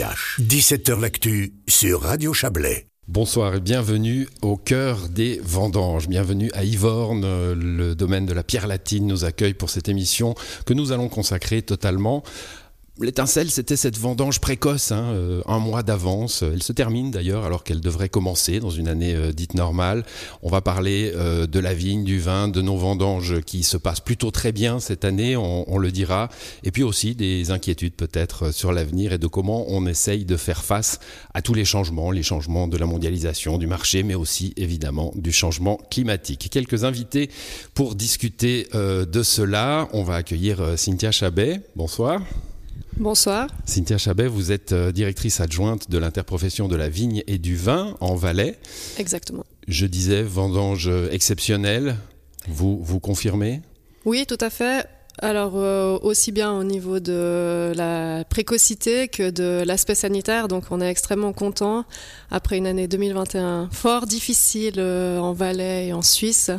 17h L'actu sur Radio Chablais. Bonsoir et bienvenue au cœur des vendanges. Bienvenue à Yvorne. Le domaine de la pierre latine nous accueille pour cette émission que nous allons consacrer totalement L'étincelle, c'était cette vendange précoce, hein, euh, un mois d'avance. Elle se termine d'ailleurs alors qu'elle devrait commencer dans une année euh, dite normale. On va parler euh, de la vigne, du vin, de nos vendanges qui se passent plutôt très bien cette année, on, le dira. Et puis aussi des inquiétudes peut-être sur l'avenir et de comment on essaye de faire face à tous les changements, les changements de la mondialisation, du marché, mais aussi évidemment du changement climatique. Quelques invités pour discuter de cela. On va accueillir Cynthia Chabet. Bonsoir. Bonsoir. Cynthia Chabet, vous êtes euh, directrice adjointe de l'interprofession de la vigne et du vin en Valais. Exactement. Je disais vendange exceptionnelle. Vous, vous confirmez? Oui, tout à fait. Alors, euh, aussi bien au niveau de la précocité que de l'aspect sanitaire. Donc, on est extrêmement content après une année 2021 fort difficile euh, en Valais et en Suisse.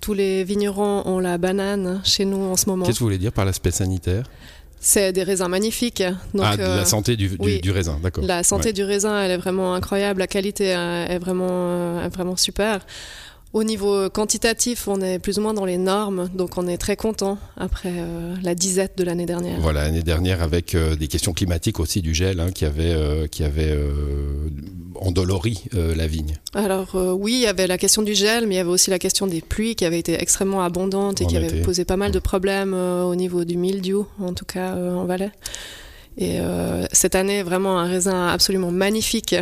Tous les vignerons ont la banane chez nous en ce moment. Qu'est-ce que vous voulez dire par l'aspect sanitaire? C'est des raisins magnifiques. Donc, ah, la euh, santé du, raisin, d'accord. La santé du raisin, elle est vraiment incroyable. La qualité euh, est vraiment, euh, vraiment super. Au niveau quantitatif, on est plus ou moins dans les normes, donc on est très content après euh, la disette de l'année dernière. Voilà, l'année dernière avec euh, des questions climatiques aussi du gel hein, qui avait, euh, qui avait endolori la vigne. Alors oui, il y avait la question du gel, mais il y avait aussi la question des pluies qui avaient été extrêmement abondantes et qui avaient posé pas mal de problèmes au niveau du mildiou, en tout cas en Valais. Et cette année, vraiment un raisin absolument magnifique.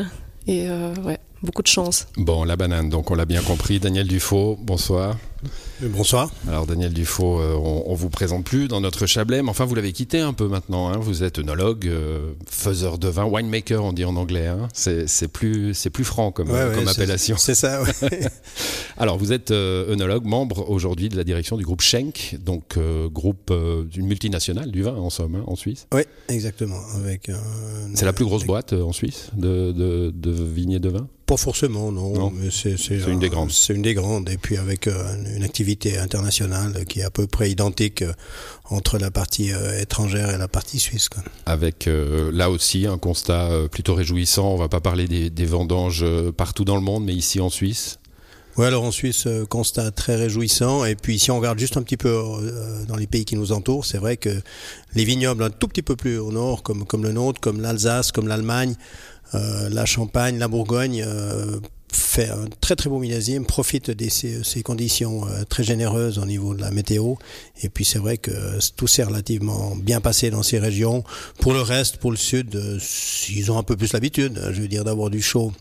Et ouais, beaucoup de chance. Bon, la banane, donc on l'a bien compris. Daniel Dufaux, bonsoir. Bonsoir. Alors Daniel Dufaux, euh, on, vous présente plus dans notre Chablais, mais enfin vous l'avez quitté un peu maintenant. Hein. Vous êtes œnologue, euh, faiseur de vin, winemaker on dit en anglais. Hein. C'est plus c'est plus franc comme, comme appellation. C'est ça. Alors vous êtes euh, œnologue, membre aujourd'hui de la direction du groupe Schenk, donc groupe d'une multinationale du vin en somme hein, en Suisse. Oui, exactement. Avec. c'est la plus grosse boîte en Suisse de, de, de vignes de vin? Pas forcément, non. c'est une des grandes. C'est une des grandes. Et puis avec une activité internationale qui est à peu près identique euh, entre la partie euh, étrangère et la partie suisse. Avec euh, là aussi un constat plutôt réjouissant. On va pas parler des, vendanges partout dans le monde, mais ici en Suisse. Oui, alors en Suisse, constat très réjouissant. Et puis si on regarde juste un petit peu dans les pays qui nous entourent, c'est vrai que les vignobles un tout petit peu plus au nord, comme, comme le nôtre, comme l'Alsace, comme l'Allemagne, la Champagne, la Bourgogne, fait un très très beau millésime, profite de ces, conditions euh, très généreuses au niveau de la météo. Et puis c'est vrai que tout s'est relativement bien passé dans ces régions. Pour le reste, pour le sud, euh, ils ont un peu plus l'habitude, je veux dire, d'avoir du chaud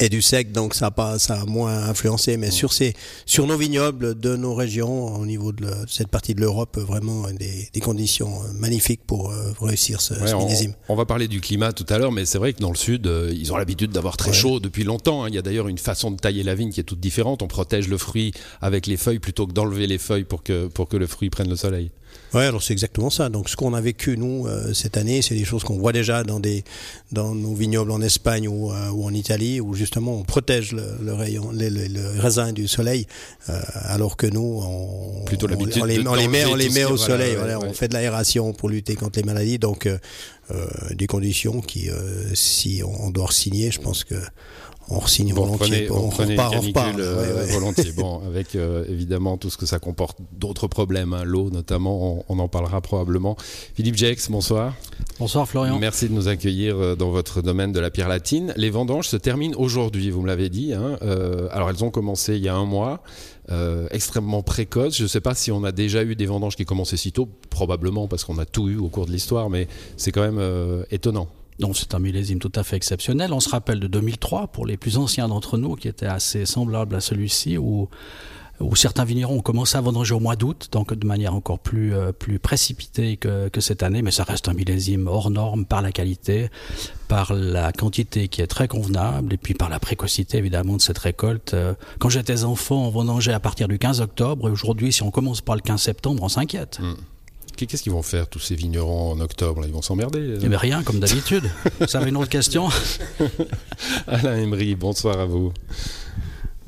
et du sec, donc ça a, pas, ça a moins influencé. Mais sur, ces, sur nos vignobles de nos régions, au niveau de, cette partie de l'Europe, vraiment des, des, conditions magnifiques pour euh, réussir ce, ce millésime. On, va parler du climat tout à l'heure, mais c'est vrai que dans le sud, euh, ils ont l'habitude d'avoir très chaud depuis longtemps. Hein. Il y a d'ailleurs une façon de tailler la vigne qui est toute différente. On protège le fruit avec les feuilles plutôt que d'enlever les feuilles pour que, pour que le fruit prenne le soleil. Oui, alors c'est exactement ça. Donc ce qu'on a vécu nous euh, cette année, c'est des choses qu'on voit déjà dans des dans nos vignobles en Espagne ou, euh, ou en Italie, où justement on protège le, rayon, le, raisin du soleil, euh, alors que nous on, Plutôt on, on, les, on les met on les met au soleil. Voilà, On fait de l'aération pour lutter contre les maladies. Donc des conditions qui, si on doit signer, je pense que on signe volontiers. on, repart, on repart, euh, volontiers. bon, avec euh, évidemment tout ce que ça comporte d'autres problèmes, hein, l'eau notamment, on, en parlera probablement. Philippe Jex, bonsoir. Bonsoir Florian. Merci de nous accueillir euh, dans votre domaine de la pierre latine. Les vendanges se terminent aujourd'hui, vous me l'avez dit. Hein. alors elles ont commencé il y a un mois. extrêmement précoces. Je ne sais pas si on a déjà eu des vendanges qui commençaient si tôt, probablement parce qu'on a tout eu au cours de l'histoire, mais c'est quand même étonnant. Donc c'est un millésime tout à fait exceptionnel. On se rappelle de 2003 pour les plus anciens d'entre nous, qui était assez semblable à celui-ci, où, certains vignerons ont commencé à vendanger au mois d'août, donc de manière encore plus, euh, plus précipitée que, que, cette année, mais ça reste un millésime hors norme par la qualité, par la quantité qui est très convenable, et puis par la précocité évidemment de cette récolte. Euh, quand j'étais enfant, on vendangeait à partir du 15 octobre, et aujourd'hui, si on commence par le 15 septembre, on s'inquiète. Mmh. Qu'est-ce qu'ils vont faire, tous ces vignerons, en octobre Ils vont s'emmerder euh? Eh bien, rien, comme d'habitude. Ça va une autre question Alain Emery, bonsoir à vous.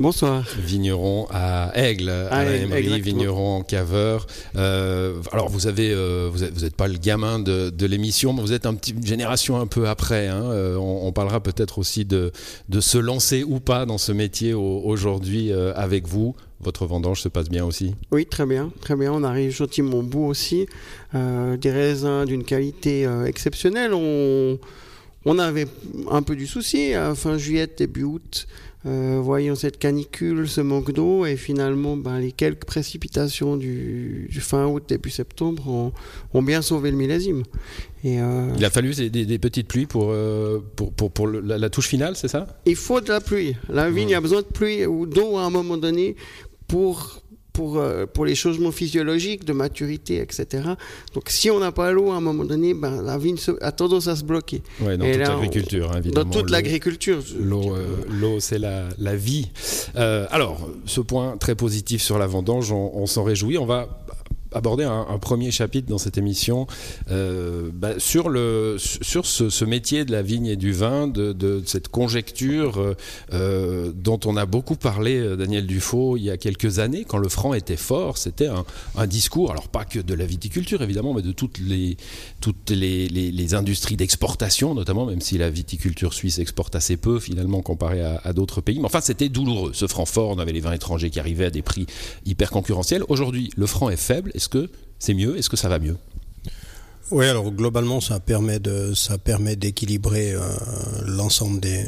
Bonsoir. Vigneron à Aigle, à Ah, Emery, vigneron en caveur. Euh, alors vous avez, euh, vous n'êtes pas le gamin de, de l'émission, mais vous êtes un petit, une génération un peu après. Hein. Euh, on, on, parlera peut-être aussi de, de se lancer ou pas dans ce métier aujourd'hui avec vous. Votre vendange se passe bien aussi? Oui, très bien, très bien. On arrive gentiment au bout aussi. Des raisins d'une qualité exceptionnelle. On, on avait un peu du souci à fin juillet, début août. Euh, voyons cette canicule, ce manque d'eau, et finalement, ben, les quelques précipitations du, du, fin août, début septembre ont, ont bien sauvé le millésime. Et euh, Il a fallu des, des, petites pluies pour, euh, pour, pour, pour le, la, la, touche finale, c'est ça? Il faut de la pluie. La vigne mmh. a besoin de pluie ou d'eau à un moment donné pour pour, euh, pour les changements physiologiques de maturité, etc. Donc si on n'a pas l'eau à un moment donné, ben, la vigne a tendance à se bloquer. Ouais, dans Et toute l'agriculture, on... évidemment. Dans toute l'agriculture. L'eau, euh, c'est la, la, vie. Euh, alors, ce point très positif sur la vendange, on, on s'en réjouit. On va aborder un, premier chapitre dans cette émission euh, bah, sur, le, sur ce, métier de la vigne et du vin, de, cette conjecture euh, dont on a beaucoup parlé, Daniel Dufaux, il y a quelques années, quand le franc était fort. C'était un, discours, alors pas que de la viticulture évidemment, mais de toutes les, toutes les, industries d'exportation, notamment, même si la viticulture suisse exporte assez peu finalement comparé à d'autres pays. Mais enfin, c'était douloureux. Ce franc fort, on avait les vins étrangers qui arrivaient à des prix hyper concurrentiels. Aujourd'hui, le franc est faible. Est-ce que c'est mieux? Est-ce que ça va mieux? Oui, alors globalement, ça permet d'équilibrer euh, l'ensemble des,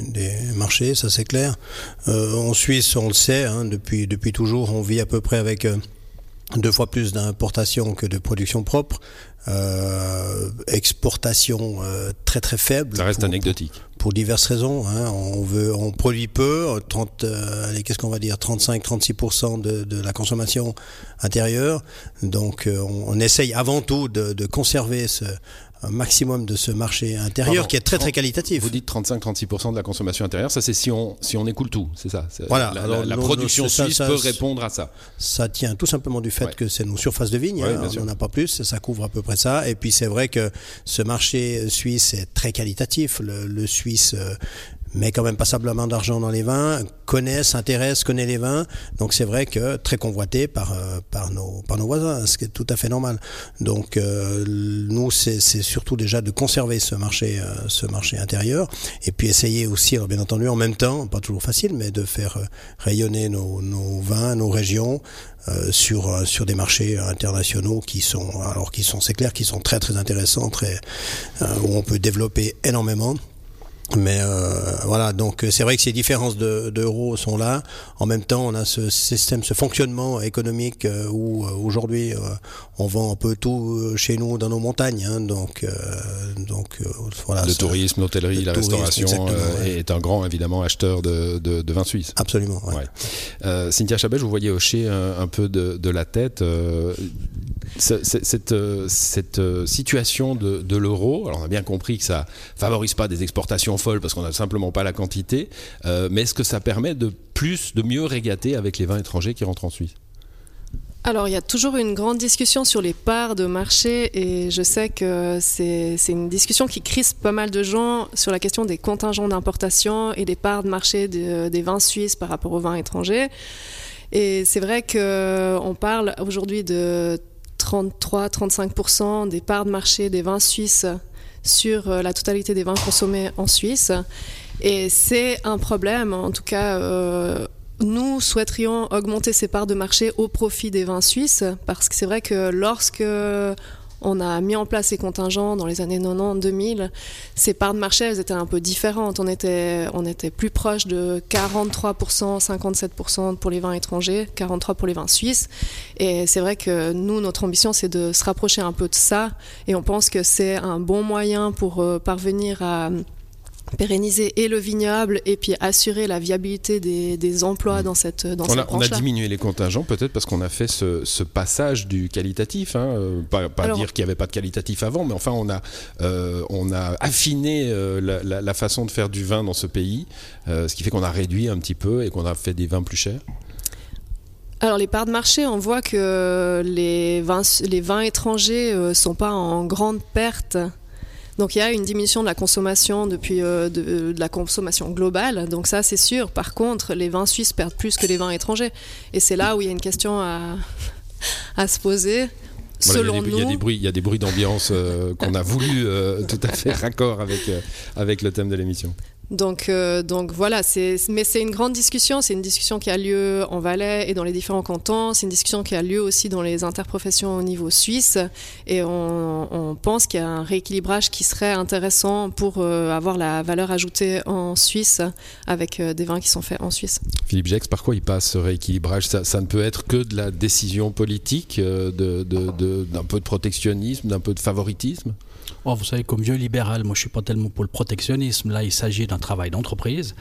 marchés, ça c'est clair. Euh, en Suisse, on le sait, hein, depuis depuis toujours, on vit à peu près avec euh, deux fois plus d'importation que de production propre. Euh, exportation euh, très très faible. Ça reste pour, anecdotique. Pour, pour, diverses raisons. Hein. On veut, on produit peu, 30, euh, allez, qu'est-ce qu'on va dire, 35-36% de, de, la consommation intérieure. Donc, euh, on, on, essaye avant tout de, de conserver ce, un maximum de ce marché intérieur Pardon, qui est très très qualitatif. Vous dites 35-36% de la consommation intérieure, ça c'est si on, si on écoule tout, c'est ça Voilà. La, Alors, la, production ça, suisse ça, peut répondre à ça. Ça tient tout simplement du fait Ouais. que c'est nos surfaces de vignes, Ouais, hein, on n'en a pas plus, ça couvre à peu près ça. Et puis c'est vrai que ce marché suisse est très qualitatif. Le, le Suisse euh, met quand même passablement d'argent dans les vins, connaît, s'intéresse, connaît les vins. Donc c'est vrai que très convoité par, euh, par, nos, par nos voisins, ce qui est tout à fait normal. Donc euh, nous, c'est surtout déjà de conserver ce marché, euh, ce marché intérieur et puis essayer aussi, bien entendu, en même temps, pas toujours facile, mais de faire euh, rayonner nos, nos vins, nos régions. Euh, sur sur des marchés internationaux qui sont alors qui sont c'est clair qui sont très très intéressants très euh, où on peut développer énormément mais euh, voilà, donc c'est vrai que ces différences d'euros de, sont là. En même temps, on a ce système, ce fonctionnement économique euh, où euh, aujourd'hui on vend un peu tout euh, chez nous dans nos montagnes. Hein, donc, euh, donc voilà. Le tourisme, l'hôtellerie, la tourisme, restauration ouais. est un grand évidemment acheteur de, de, de vin suisse. Absolument. Ouais. Ouais. Cynthia Chabet, je vous voyais hocher un, un peu de, de, la tête. cette, cette situation de, de l'euro, alors on a bien compris que ça favorise pas des exportations folles parce qu'on n'a simplement pas la quantité, euh, mais est-ce que ça permet de plus, de mieux régater avec les vins étrangers qui rentrent en Suisse? Alors, il y a toujours une grande discussion sur les parts de marché et je sais que c'est une discussion qui crispe pas mal de gens sur la question des contingents d'importation et des parts de marché de, des vins suisses par rapport aux vins étrangers. Et c'est vrai qu'on parle aujourd'hui de 33-35% des parts de marché des vins suisses sur euh, la totalité des vins consommés en Suisse. Et c'est un problème, en tout cas. Euh, nous souhaiterions augmenter ces parts de marché au profit des vins suisses parce que c'est vrai que lorsque on a mis en place ces contingents dans les années 90-2000, ces parts de marché, elles étaient un peu différentes. On était, on était plus proche de 43%, 57% pour les vins étrangers, 43% pour les vins suisses. Et c'est vrai que nous, notre ambition, c'est de se rapprocher un peu de ça. Et on pense que c'est un bon moyen pour euh, parvenir à pérenniser et le vignoble et puis assurer la viabilité des, des emplois dans cette dans on, cette a, on a diminué les contingents peut-être parce qu'on a fait ce, ce, passage du qualitatif hein, euh, pas, pas Alors, dire qu'il n'y avait pas de qualitatif avant mais enfin on a euh, on a affiné euh, la, la, la, façon de faire du vin dans ce pays euh, ce qui fait qu'on a réduit un petit peu et qu'on a fait des vins plus chers. Alors les parts de marché, on voit que les vins, les vins étrangers ne sont pas en grande perte Donc il y a une diminution de la consommation depuis de, de, la consommation globale. Donc ça, c'est sûr. Par contre, les vins suisses perdent plus que les vins étrangers. Et c'est là où il y a une question à, à se poser. Selon il, y a des, bruits, il y a des bruits d'ambiance qu'on a voulu tout à fait raccord avec, avec le thème de l'émission. Donc, euh, donc voilà, mais c'est une grande discussion. C'est une discussion qui a lieu en Valais et dans les différents cantons. C'est une discussion qui a lieu aussi dans les interprofessions au niveau suisse. Et on, pense qu'il y a un rééquilibrage qui serait intéressant pour euh, avoir la valeur ajoutée en Suisse avec euh, des vins qui sont faits en Suisse. Philippe Jex, par quoi il passe ce rééquilibrage? Ça, ne peut être que de la décision politique, d'un peu de protectionnisme, d'un peu de favoritisme? Oh, vous savez, comme vieux libéral, moi je suis pas tellement pour le protectionnisme. Là, il s'agit d'un travail d'entreprise.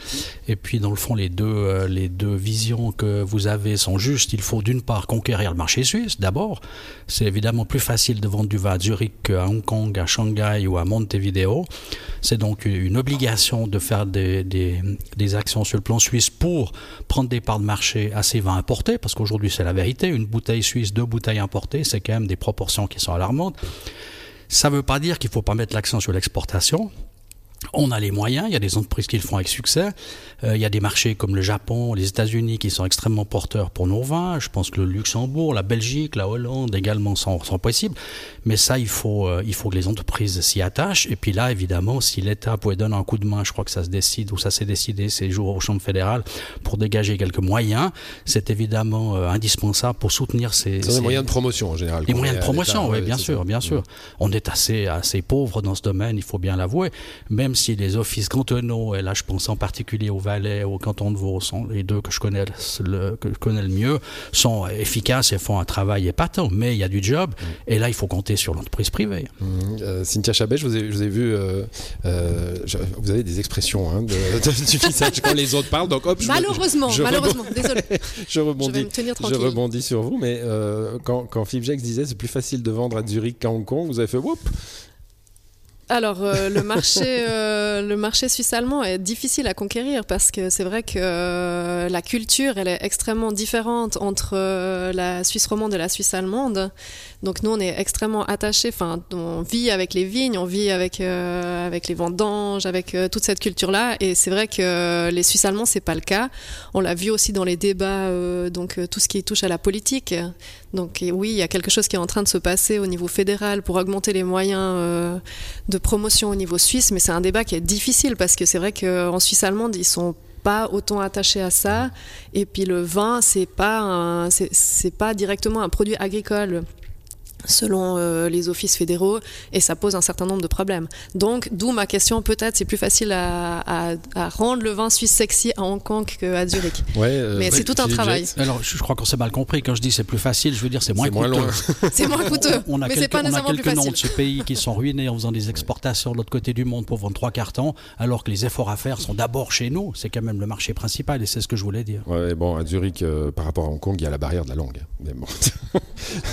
Et puis, dans le fond, les deux, euh, les deux visions que vous avez sont justes. Il faut d'une part conquérir le marché suisse, d'abord. C'est évidemment plus facile de vendre du vin à Zurich qu'à Hong Kong, à Shanghai ou à Montevideo. C'est donc une obligation de faire des, des, des, actions sur le plan suisse pour prendre des parts de marché à ces vins importés, parce qu'aujourd'hui, c'est la vérité. Une bouteille suisse, deux bouteilles importées, c'est quand même des proportions qui sont alarmantes. Ça ne veut pas dire qu'il ne faut pas mettre l'accent sur l'exportation. On a les moyens, il y a des entreprises qui le font avec succès. Euh, il y a des marchés comme le Japon, les États-Unis qui sont extrêmement porteurs pour nos vins. Je pense que le Luxembourg, la Belgique, la Hollande également sont, sont possibles. Mais ça, il faut, euh, il faut que les entreprises s'y attachent. Et puis là, évidemment, si l'État pouvait donner un coup de main, je crois que ça se décide ou ça s'est décidé ces jours au Chambre fédérale pour dégager quelques moyens, c'est évidemment euh, indispensable pour soutenir ces, ces... moyens de promotion en général. Les moyens de promotion, oui, bien sûr, bien sûr. On est assez, assez pauvre dans ce domaine, il faut bien l'avouer. Même même si les offices cantonaux, et là je pense en particulier au Valais, au canton de Vaud, sont les deux que je connais le, que je connais le mieux, sont efficaces et font un travail épatant, mais il y a du job, et là il faut compter sur l'entreprise privée. Mm. Euh, Cynthia Chabet, je vous ai, vous ai vu, euh, euh, vous avez des expressions hein, de, du visage quand les autres parlent, donc hop, Malheureusement, je, malheureusement, désolé. je rebondis, je, rebondis sur vous, mais quand, quand Philippe Jacques disait c'est plus facile de vendre à Zurich qu'à Hong Kong, vous avez fait whoop alors, euh, le, marché, euh, suisse-allemand est difficile à conquérir parce que c'est vrai que euh, la culture, elle est extrêmement différente entre la Suisse romande et la Suisse allemande. Donc, nous, on est extrêmement attachés. Enfin, on vit avec les vignes, on vit avec, avec les vendanges, avec toute cette culture-là. Et c'est vrai que les Suisses allemands, c'est pas le cas. On l'a vu aussi dans les débats, donc tout ce qui touche à la politique. Donc, oui, il y a quelque chose qui est en train de se passer au niveau fédéral pour augmenter les moyens de promotion au niveau suisse, mais c'est un débat qui est difficile parce que c'est vrai qu'en Suisse allemande, ils sont pas autant attachés à ça. Et puis le vin, c'est pas c'est pas directement un produit agricole selon euh, les offices fédéraux et ça pose un certain nombre de problèmes. Donc, d'où ma question, peut-être c'est plus facile à, rendre le vin suisse sexy à Hong Kong qu'à Zurich. Euh, Mais c'est tout un travail. Alors, je, crois qu'on s'est mal compris. Quand je dis c'est plus facile, je veux dire c'est moins, moins coûteux. c'est moins coûteux. On a mais quelques, pas on a quelques noms de ces pays qui sont ruinés en faisant des exportations de l'autre côté du monde pour vendre trois cartons, alors que les efforts à faire sont d'abord chez nous. C'est quand même le marché principal et c'est ce que je voulais dire. Ouais, bon, à Zurich, euh, par rapport à Hong Kong, il y a la barrière de la langue. Mais bon.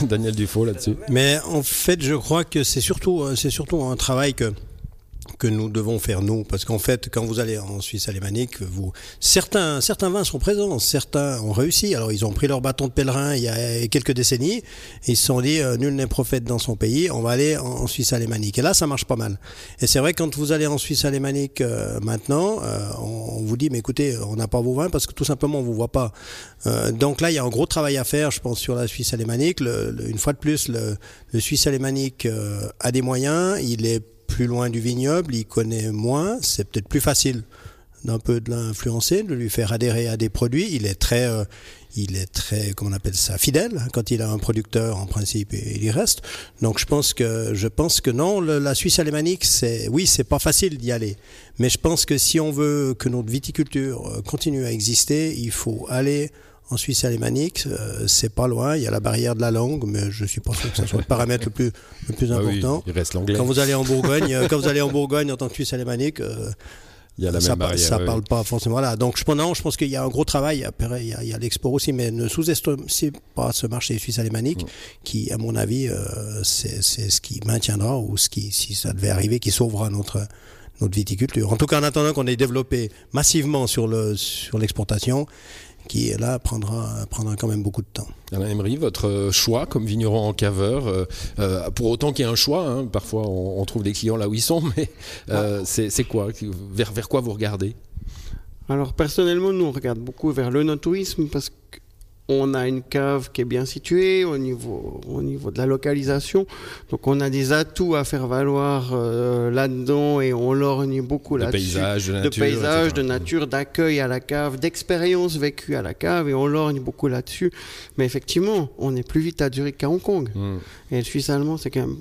Daniel Dufault là-dessus. Mais en fait, je crois que c'est surtout, euh, c'est surtout un travail que que nous devons faire nous, parce qu'en fait, quand vous allez en Suisse alémanique, vous certains certains vins sont présents, certains ont réussi. Alors ils ont pris leur bâton de pèlerin il y a quelques décennies, ils se sont dit euh, nul n'est prophète dans son pays, on va aller en, Suisse alémanique. Et là, ça marche pas mal. Et c'est vrai quand vous allez en Suisse alémanique euh, maintenant, euh, on, vous dit mais écoutez, on n'a pas vos vins parce que tout simplement on vous voit pas. donc là, il y a un gros travail à faire, je pense, sur la Suisse alémanique. une fois de plus, le, le Suisse alémanique a des moyens, il est plus loin du vignoble, il connaît moins, c'est peut-être plus facile d'un peu de l'influencer, de lui faire adhérer à des produits. Il est très, euh, il est très, comment on appelle ça, fidèle. Quand il a un producteur, en principe, il y reste. Donc je pense que, je pense que non, la Suisse alémanique, c'est, oui, c'est pas facile d'y aller. Mais je pense que si on veut que notre viticulture euh, continue à exister, il faut aller en Suisse alémanique, euh, c'est pas loin. Il y a la barrière de la langue, mais je suis pas sûr que ce soit le paramètre le plus, le plus ah important. il reste l'anglais. Quand vous allez en Bourgogne, euh, quand vous allez en Bourgogne en tant que Suisse alémanique, euh, il y a la ça, même barrière, ça parle pas forcément. Voilà. Donc je pense, je pense qu'il y a un gros travail. Après, il y a, il y a l'export aussi, mais ne sous-estimez pas ce marché suisse alémanique, mm. qui, à mon avis, c'est ce qui maintiendra ou ce qui, si ça devait arriver, qui sauvera notre notre viticulture. En tout cas, en attendant qu'on ait développé massivement sur le sur l'exportation qui là prendra, prendra quand même beaucoup de temps. Alain Emery, votre choix comme vigneron en caveur, pour autant qu'il y ait un choix, hein, parfois on, trouve des clients là où ils sont, mais c'est quoi vers, vers quoi vous regardez? Alors personnellement, nous on regarde beaucoup vers le no-tourisme parce qu'on a une cave qui est bien située au niveau, au niveau de la localisation. Donc on a des atouts à faire valoir euh, là-dedans et on lorgne beaucoup là-dessus. Paysage, de nature, de paysage, de nature, d'accueil à la cave, d'expérience vécue à la cave et on lorgne beaucoup là-dessus. Mais effectivement, on est plus vite à Zurich qu'à Hong Kong. Hmm. Et le Suisse allemand, c'est quand même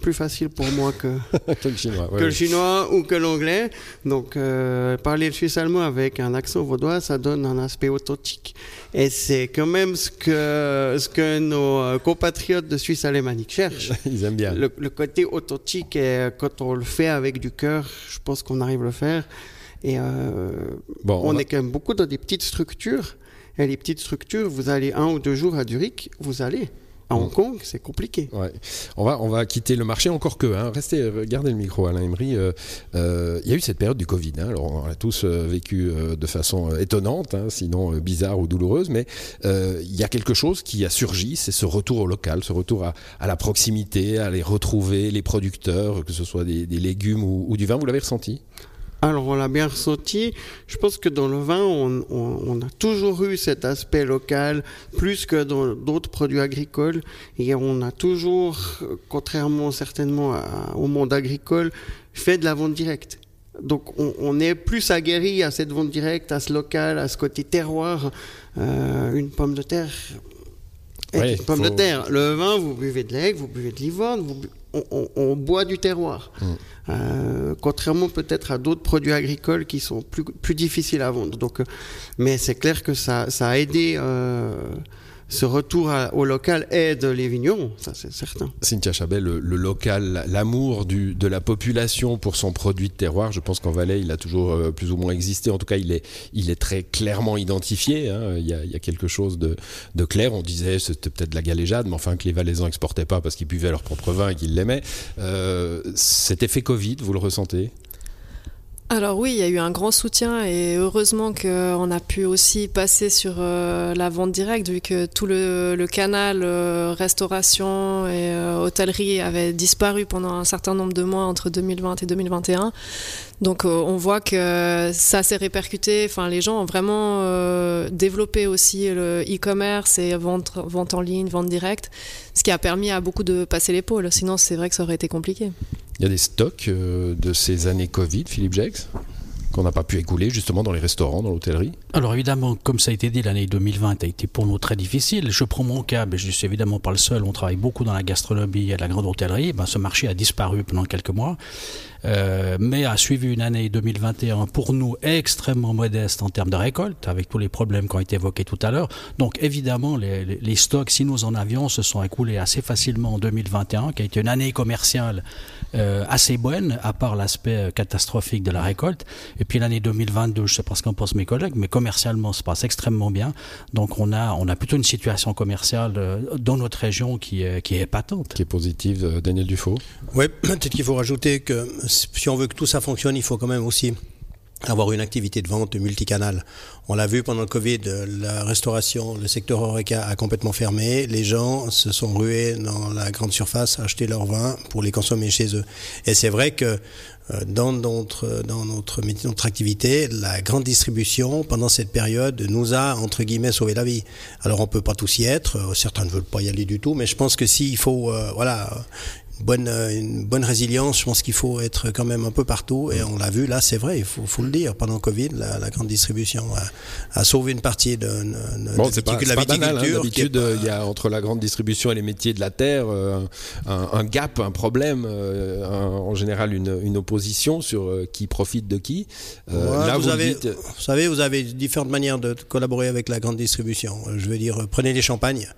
plus facile pour moi que, le chinois, que le chinois ou que l'anglais. Donc, euh, parler le suisse allemand avec un accent vaudois, ça donne un aspect authentique. Et c'est quand même ce que, ce que nos euh, compatriotes de Suisse alémanique cherchent. Ils aiment bien. Le, côté authentique, et quand on le fait avec du cœur, je pense qu'on arrive à le faire. Et euh, bon, on, est quand même beaucoup dans des petites structures. Et les petites structures, vous allez un ou deux jours à Zurich, vous allez. À Hong Kong, c'est compliqué. Ouais. On, va, on va quitter le marché encore que. Hein. Restez, regardez le micro, Alain Emery. Euh, euh, il y a eu cette période du Covid. Hein. Alors, on l'a tous euh, vécu de façon étonnante, hein, sinon bizarre ou douloureuse. Mais il y a quelque chose qui a surgi, c'est ce retour au local, ce retour à, à, la proximité, à les retrouver, les producteurs, que ce soit des, des légumes ou, ou du vin. Vous l'avez ressenti? Alors on l'a bien ressenti. Je pense que dans le vin, on, a toujours eu cet aspect local, plus que dans d'autres produits agricoles. Et on a toujours, contrairement certainement au monde agricole, fait de la vente directe. Donc on, est plus aguerri à cette vente directe, à ce local, à ce côté terroir. Euh, une pomme de terre, une pomme de terre. Le vin, vous buvez de l'aigle, vous buvez de l'ivonne, on, boit du terroir. Mm. Euh, contrairement peut-être à d'autres produits agricoles qui sont plus, plus difficiles à vendre. Donc, euh, mais c'est clair que ça, ça a aidé euh, ce retour au local aide les vignerons, ça c'est certain. Cynthia Chabet, le, local, l'amour de la population pour son produit de terroir, je pense qu'en Valais, il a toujours euh, plus ou moins existé. En tout cas, il est, très clairement identifié. Hein. Il, y a, quelque chose de, clair. On disait c'était peut-être de la galéjade, mais enfin que les Valaisans exportaient pas parce qu'ils buvaient leur propre vin et qu'ils l'aimaient. Euh, cet effet Covid, vous le ressentez? Alors oui, il y a eu un grand soutien et heureusement qu'on a pu aussi passer sur euh, la vente directe vu que tout le, canal euh, restauration et euh, hôtellerie avait disparu pendant un certain nombre de mois entre 2020 et 2021. Donc on voit que ça s'est répercuté, enfin les gens ont vraiment développé aussi le e-commerce et vente, vente en ligne, vente directe, ce qui a permis à beaucoup de passer l'épaule. Sinon c'est vrai que ça aurait été compliqué. Il y a des stocks euh, de ces années Covid, Philippe Jex qu'on n'a pas pu écouler justement dans les restaurants, dans l'hôtellerie Alors évidemment, comme ça a été dit, l'année 2020 a été pour nous très difficile. Je prends mon cas, mais je ne suis évidemment pas le seul. On travaille beaucoup dans la gastronomie et la grande hôtellerie. Ben, ce marché a disparu pendant quelques mois. Euh, mais a suivi une année 2021 pour nous extrêmement modeste en termes de récolte, avec tous les problèmes qui ont été évoqués tout à l'heure. Donc évidemment, les, les, stocks, si nous en avions, se sont écoulés assez facilement en 2021, qui a été une année commerciale euh, assez bonne, à part l'aspect euh, catastrophique de la récolte. Et puis l'année 2022, je sais pas ce qu'en pensent mes collègues, mais commercialement, ça passe extrêmement bien. Donc on a, on a plutôt une situation commerciale dans notre région qui est, qui est épatante. Qui est positive, Daniel Dufault Oui, peut-être qu'il faut rajouter que si on veut que tout ça fonctionne, il faut quand même aussi avoir une activité de vente multicanal. On l'a vu pendant le Covid, la restauration, le secteur Horeca a complètement fermé. Les gens se sont rués dans la grande surface acheter leur vin pour les consommer chez eux. Et c'est vrai que euh, dans notre, dans notre, activité, la grande distribution, pendant cette période, nous a, entre guillemets, sauvé la vie. Alors, on peut pas tous y être. Euh, certains ne veulent pas y aller du tout, mais je pense que s'il faut, euh, voilà, bonne, euh, une bonne résilience. Je pense qu'il faut être quand même un peu partout. Et on l'a vu, là, c'est vrai, il faut, faut, le dire. Pendant Covid, la, la grande distribution a, a, sauvé une partie de, de, bon, pas, de la pas banal, hein. D'habitude, il y a entre la grande distribution et les métiers de la terre euh, un, un, gap, un problème, euh, en général une, une, opposition sur qui profite de qui. là, vous, avez, vous savez, vous avez différentes manières de collaborer avec la grande distribution. Je veux dire, prenez les champagnes.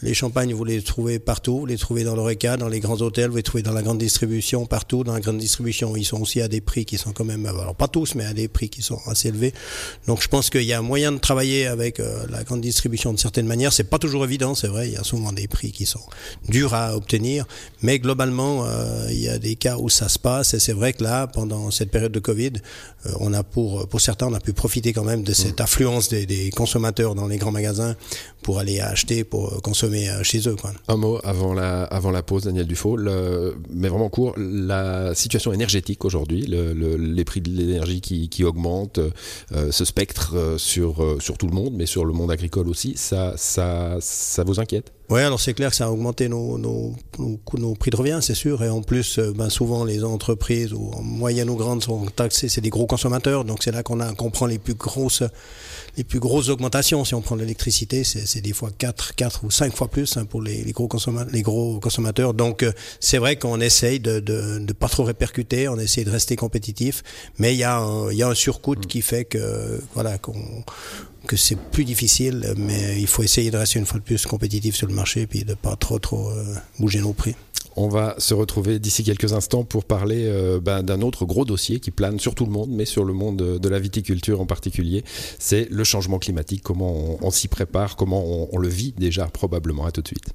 Les champagnes, vous les trouvez partout. Vous les trouvez dans l'Oreca, dans les grands hôtels, vous les trouvez dans la grande distribution, partout. Dans la grande distribution, ils sont aussi à des prix qui sont quand même, alors pas tous, mais à des prix qui sont assez élevés. Donc je pense qu'il y a moyen de travailler avec euh, la grande distribution de certaines manières. C'est pas toujours évident, c'est vrai. Il y a souvent des prix qui sont durs à obtenir, mais globalement, euh, il y a des cas où ça se passe. Et c'est vrai que là, pendant cette période de Covid, euh, on a pour pour certains, on a pu profiter quand même de cette mmh. affluence des, des consommateurs dans les grands magasins pour aller acheter, pour consommer chez eux. Un mot avant la, avant la pause, Daniel Dufault, mais vraiment court, la situation énergétique aujourd'hui, le, les prix de l'énergie qui, qui, augmentent, euh, ce spectre euh, sur, euh, sur tout le monde, mais sur le monde agricole aussi, ça, ça, ça vous inquiète? Oui, alors c'est clair que ça a augmenté nos, nos, nos, nos prix de revient, c'est sûr. Et en plus, ben souvent les entreprises, ou moyennes ou grandes, sont taxées, c'est des gros consommateurs. Donc c'est là qu'on a qu'on prend les plus grosses les plus grosses augmentations. Si on prend l'électricité, c'est des fois 4, 4 ou 5 fois plus hein, pour les, les, gros les gros consommateurs. Donc c'est vrai qu'on essaye de, de, de pas trop répercuter, on essaye de rester compétitif, mais il y a un, il y a un surcoût mm. qui fait que voilà qu'on que c'est plus difficile, mais il faut essayer de rester une fois de plus compétitif sur le marché, puis de pas trop trop euh, bouger nos prix. On va se retrouver d'ici quelques instants pour parler euh, ben, d'un autre gros dossier qui plane sur tout le monde, mais sur le monde de la viticulture en particulier. C'est le changement climatique, comment on, s'y prépare, comment on le vit déjà? Probablement. À tout de suite.